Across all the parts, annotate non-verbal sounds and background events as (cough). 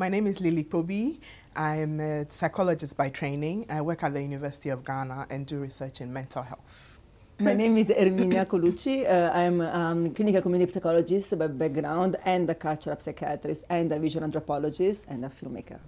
My name is Lily Kpobi. I'm a psychologist by training. I work at the University of Ghana and do research in mental health. My name is Erminia Colucci. Uh, I'm a um, clinical community psychologist by background and a cultural psychiatrist and a visual anthropologist and a filmmaker.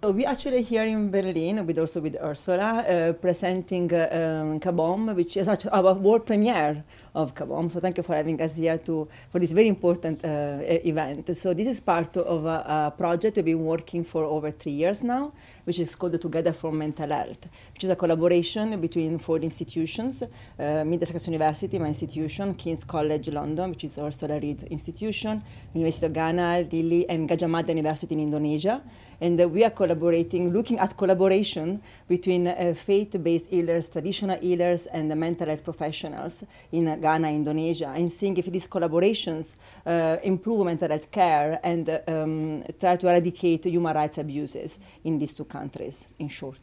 So we actually here in Berlin, with also with Ursula, uh, presenting uh, um, Kaboom, which is our world premiere of Kaboom. So thank you for having us here to for this very important uh, event. So this is part of a, a, project we've been working for over three years now, which is called Together for Mental Health, which is a collaboration between four institutions: uh, Middlesex University, my institution, King's College London, which is Ursula Read Institution, University of Ghana, Lily, and Gadjah Mada University in Indonesia, and uh, we are collaborating, looking at collaboration between uh, faith-based healers, traditional healers, and the mental health professionals in uh, Ghana, Indonesia, and seeing if these collaborations uh, improve mental health care and um, try to eradicate human rights abuses in these two countries, in short.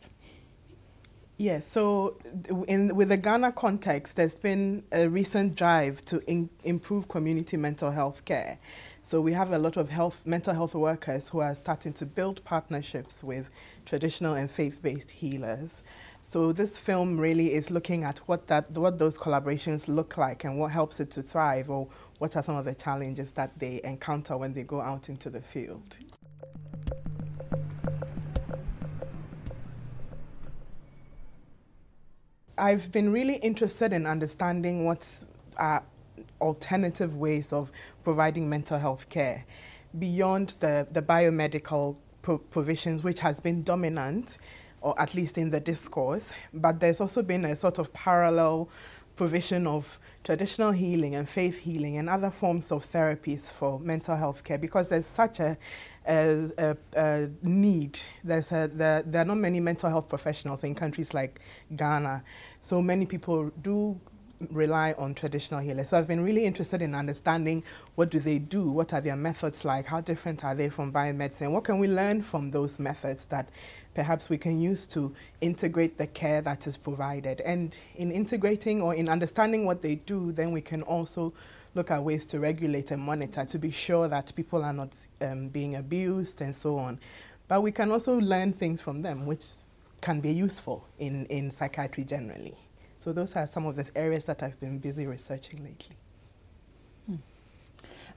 Yes, so in, with the Ghana context, there's been a recent drive to in, improve community mental health care. So we have a lot of health, mental health workers who are starting to build partnerships with traditional and faith-based healers. So this film really is looking at what that, what those collaborations look like and what helps it to thrive, or what are some of the challenges that they encounter when they go out into the field. I've been really interested in understanding what's uh, alternative ways of providing mental health care beyond the, the biomedical pro provisions, which has been dominant, or at least in the discourse. But there's also been a sort of parallel provision of traditional healing and faith healing and other forms of therapies for mental health care because there's such a, a, a, need. There's there, there are not many mental health professionals in countries like Ghana. So many people do rely on traditional healers. So I've been really interested in understanding what do they do, what are their methods like, how different are they from biomedicine, what can we learn from those methods that perhaps we can use to integrate the care that is provided. And in integrating or in understanding what they do, then we can also look at ways to regulate and monitor to be sure that people are not um, being abused and so on. But we can also learn things from them, which can be useful in, in psychiatry generally. So those are some of the areas that I've been busy researching lately. Hmm.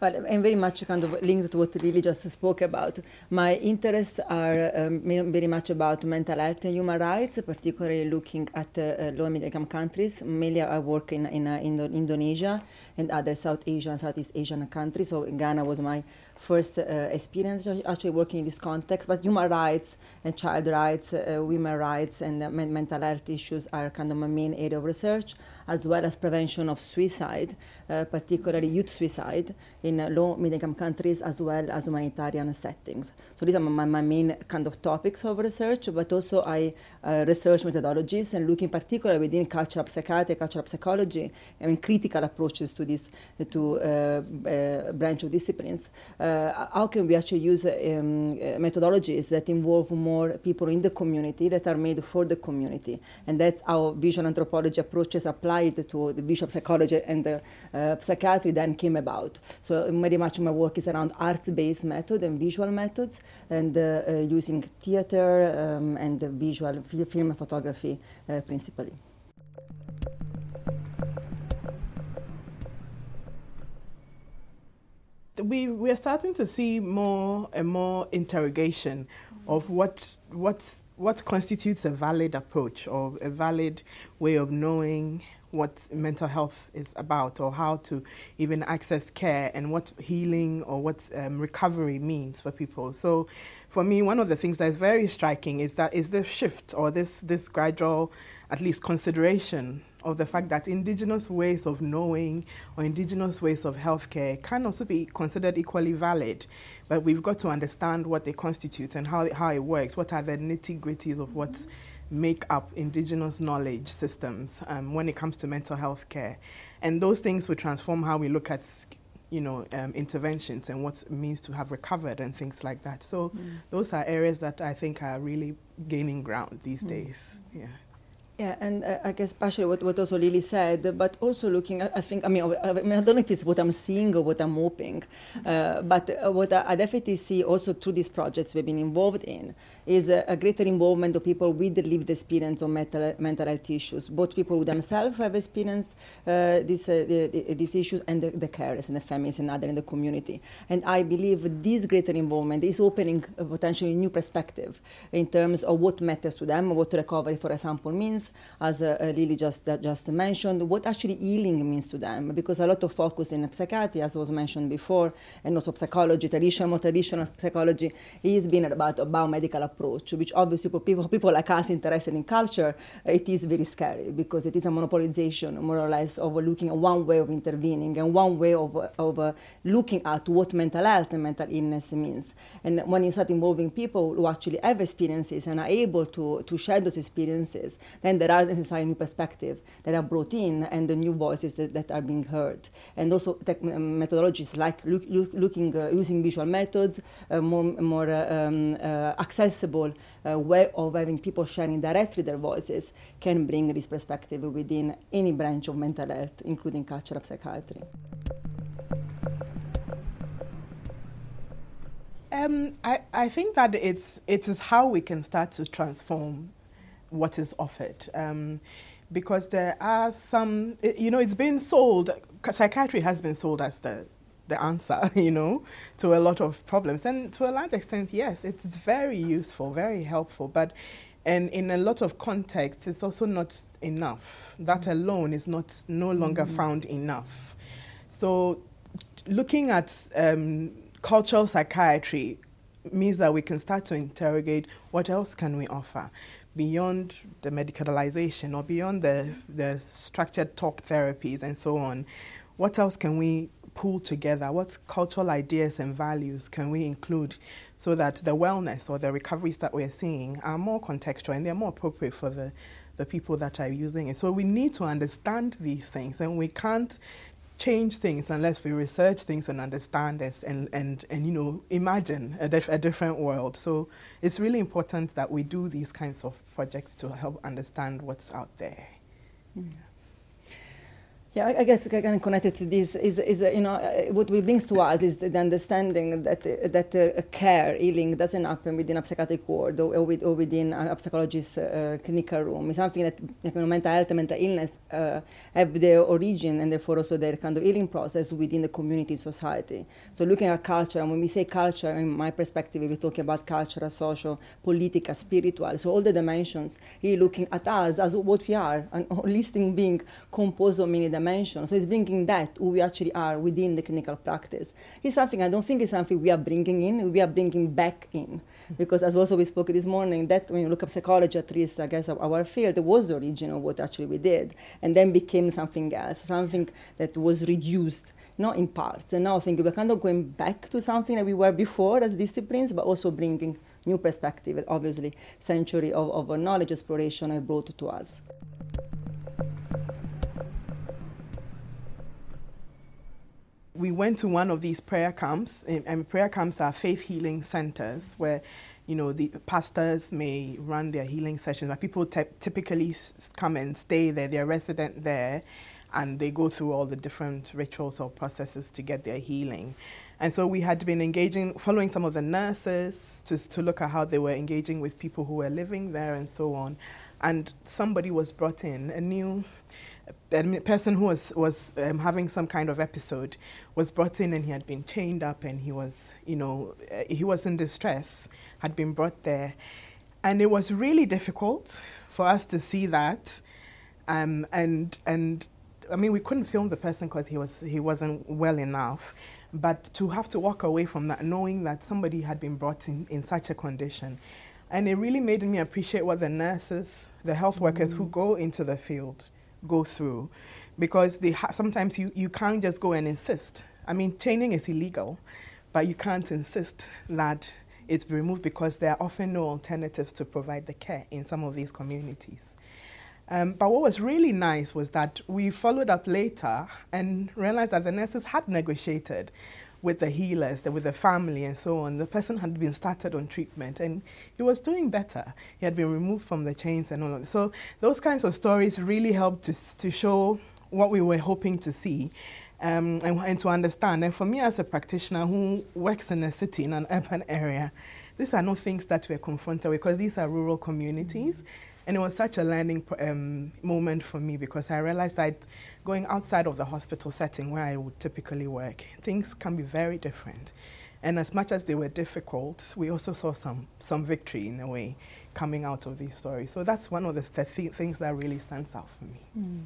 Well, I'm very much kind of linked to what Lily just spoke about. My interests are um, very much about mental health and human rights, particularly looking at uh, low middle income countries. Mainly I work in, in, uh, in Indonesia and other South Asian, Southeast Asian countries. So Ghana was my first uh, experience actually working in this context. But human rights and child rights, uh, women rights, and uh, mental health issues are kind of my main area of research, as well as prevention of suicide, uh, particularly youth suicide in uh, low middle income countries, as well as humanitarian settings. So these are my, my main kind of topics of research, but also I uh, research methodologies and looking particularly within cultural psychiatry, cultural psychology, I mean critical approaches to this to branch of disciplines how can we actually use um, uh, methodologies that involve more people in the community that are made for the community. And that's how visual anthropology approaches applied to the visual psychology and the uh, psychiatry then came about. So very much my work is around arts-based method and visual methods and uh, uh, using theater um, and visual film photography uh, principally. We we are starting to see more and more interrogation of what what what constitutes a valid approach or a valid way of knowing what mental health is about or how to even access care and what healing or what um, recovery means for people. So for me, one of the things that is very striking is that is this shift or this, this gradual, at least consideration of the fact that indigenous ways of knowing or indigenous ways of healthcare can also be considered equally valid. But we've got to understand what they constitute and how, how it works. What are the nitty gritties of what make up indigenous knowledge systems um, when it comes to mental health care? And those things will transform how we look at you know, um, interventions and what it means to have recovered and things like that. So mm. those are areas that I think are really gaining ground these mm. days. Yeah. Yeah, and uh, I guess partially what, what also Lily said, but also looking, I, I think, I mean, I, mean, I don't know if it's what I'm seeing or what I'm hoping, uh, but uh, what I, definitely see also through these projects we've been involved in is a, a, greater involvement of people with the lived experience of mental, mental health issues. Both people who themselves have experienced uh, this, uh, the, the, these issues and the, the carers and the families and others in the community. And I believe this greater involvement is opening a potentially new perspective in terms of what matters to them, what recovery, for example, means, as uh, uh Lily just, uh, just mentioned, what actually healing means to them. Because a lot of focus in psychiatry, as was mentioned before, and also psychology, traditional, more traditional psychology, is being about a biomedical approach which obviously for people, people like us interested in culture, it is very scary because it is a monopolization, more or less, of looking at one way of intervening and one way of, of uh, looking at what mental health and mental illness means. And when you start involving people who actually have experiences and are able to, to share those experiences, then there are necessarily new perspectives that are brought in and the new voices that, that are being heard. And also tech, um, methodologies like look, look, looking, uh, using visual methods, uh, more, more uh, um, uh, accessible accessible uh, way of having people sharing directly their voices can bring this perspective within any branch of mental health, including cultural psychiatry. Um, I, I think that it's, it is how we can start to transform what is offered. Um, because there are some, you know, it's been sold, psychiatry has been sold as the the answer, (laughs) you know, to a lot of problems. And to a large extent, yes, it's very useful, very helpful. But and in a lot of contexts, it's also not enough. That mm. alone is not no longer mm-hmm. found enough. So, looking at um, cultural psychiatry means that we can start to interrogate what else can we offer beyond the medicalization or beyond the, the structured talk therapies and so on. What else can we pull together? What cultural ideas and values can we include so that the wellness or the recoveries that we're seeing are more contextual and they're more appropriate for the, the people that are using it? So we need to understand these things and we can't change things unless we research things and understand this and, and, and you know imagine a, dif- a different world so it's really important that we do these kinds of projects to help understand what's out there mm. Yeah, I guess kind of connected to this is, is you know uh, what we brings to us is the understanding that uh, that uh, care healing doesn't happen within a psychiatric ward or, with, or within a, psychologist's uh, clinical room. It's something that know, mental health and mental illness have their origin and therefore also their kind of healing process within the community society. So looking at culture, and when we say culture, in my perspective, we're talking about culture, social, political, spiritual. So all the dimensions, really looking at us as what we are, an holistic being composed of many dimension. So it's bringing that who we actually are within the clinical practice. It's something I don't think it's something we are bringing in, we are bringing back in. Because as also we spoke this morning, that when you look at psychology, at least I guess our field was the origin of what actually we did, and then became something else, something that was reduced not in parts. And now I think we're kind of going back to something that we were before as disciplines, but also bringing new perspective. Obviously, century of, of knowledge exploration have brought to us. We went to one of these prayer camps, and prayer camps are faith healing centers where you know, the pastors may run their healing sessions, but people t- typically come and stay there, they're resident there, and they go through all the different rituals or processes to get their healing. And so we had been engaging, following some of the nurses to, to look at how they were engaging with people who were living there and so on. And somebody was brought in, a new a person who was, was um, having some kind of episode was brought in and he had been chained up and he was, you know, uh, he was in distress, had been brought there. And it was really difficult for us to see that. Um, and, and I mean, we couldn't film the person because he, was, he wasn't well enough. But to have to walk away from that, knowing that somebody had been brought in in such a condition. And it really made me appreciate what the nurses, the health workers mm. who go into the field, go through because they ha- sometimes you, you can't just go and insist. I mean, chaining is illegal, but you can't insist that it's removed because there are often no alternatives to provide the care in some of these communities. Um, but what was really nice was that we followed up later and realized that the nurses had negotiated with the healers, the, with the family and so on. The person had been started on treatment and he was doing better. He had been removed from the chains and all of that. So those kinds of stories really helped to, to show what we were hoping to see. Um, and, and to understand. And for me, as a practitioner who works in a city, in an urban area, these are not things that we're confronted with because these are rural communities. And it was such a learning um, moment for me because I realized that going outside of the hospital setting where I would typically work, things can be very different. And as much as they were difficult, we also saw some, some victory in a way coming out of these stories. So that's one of the th- things that really stands out for me. Mm.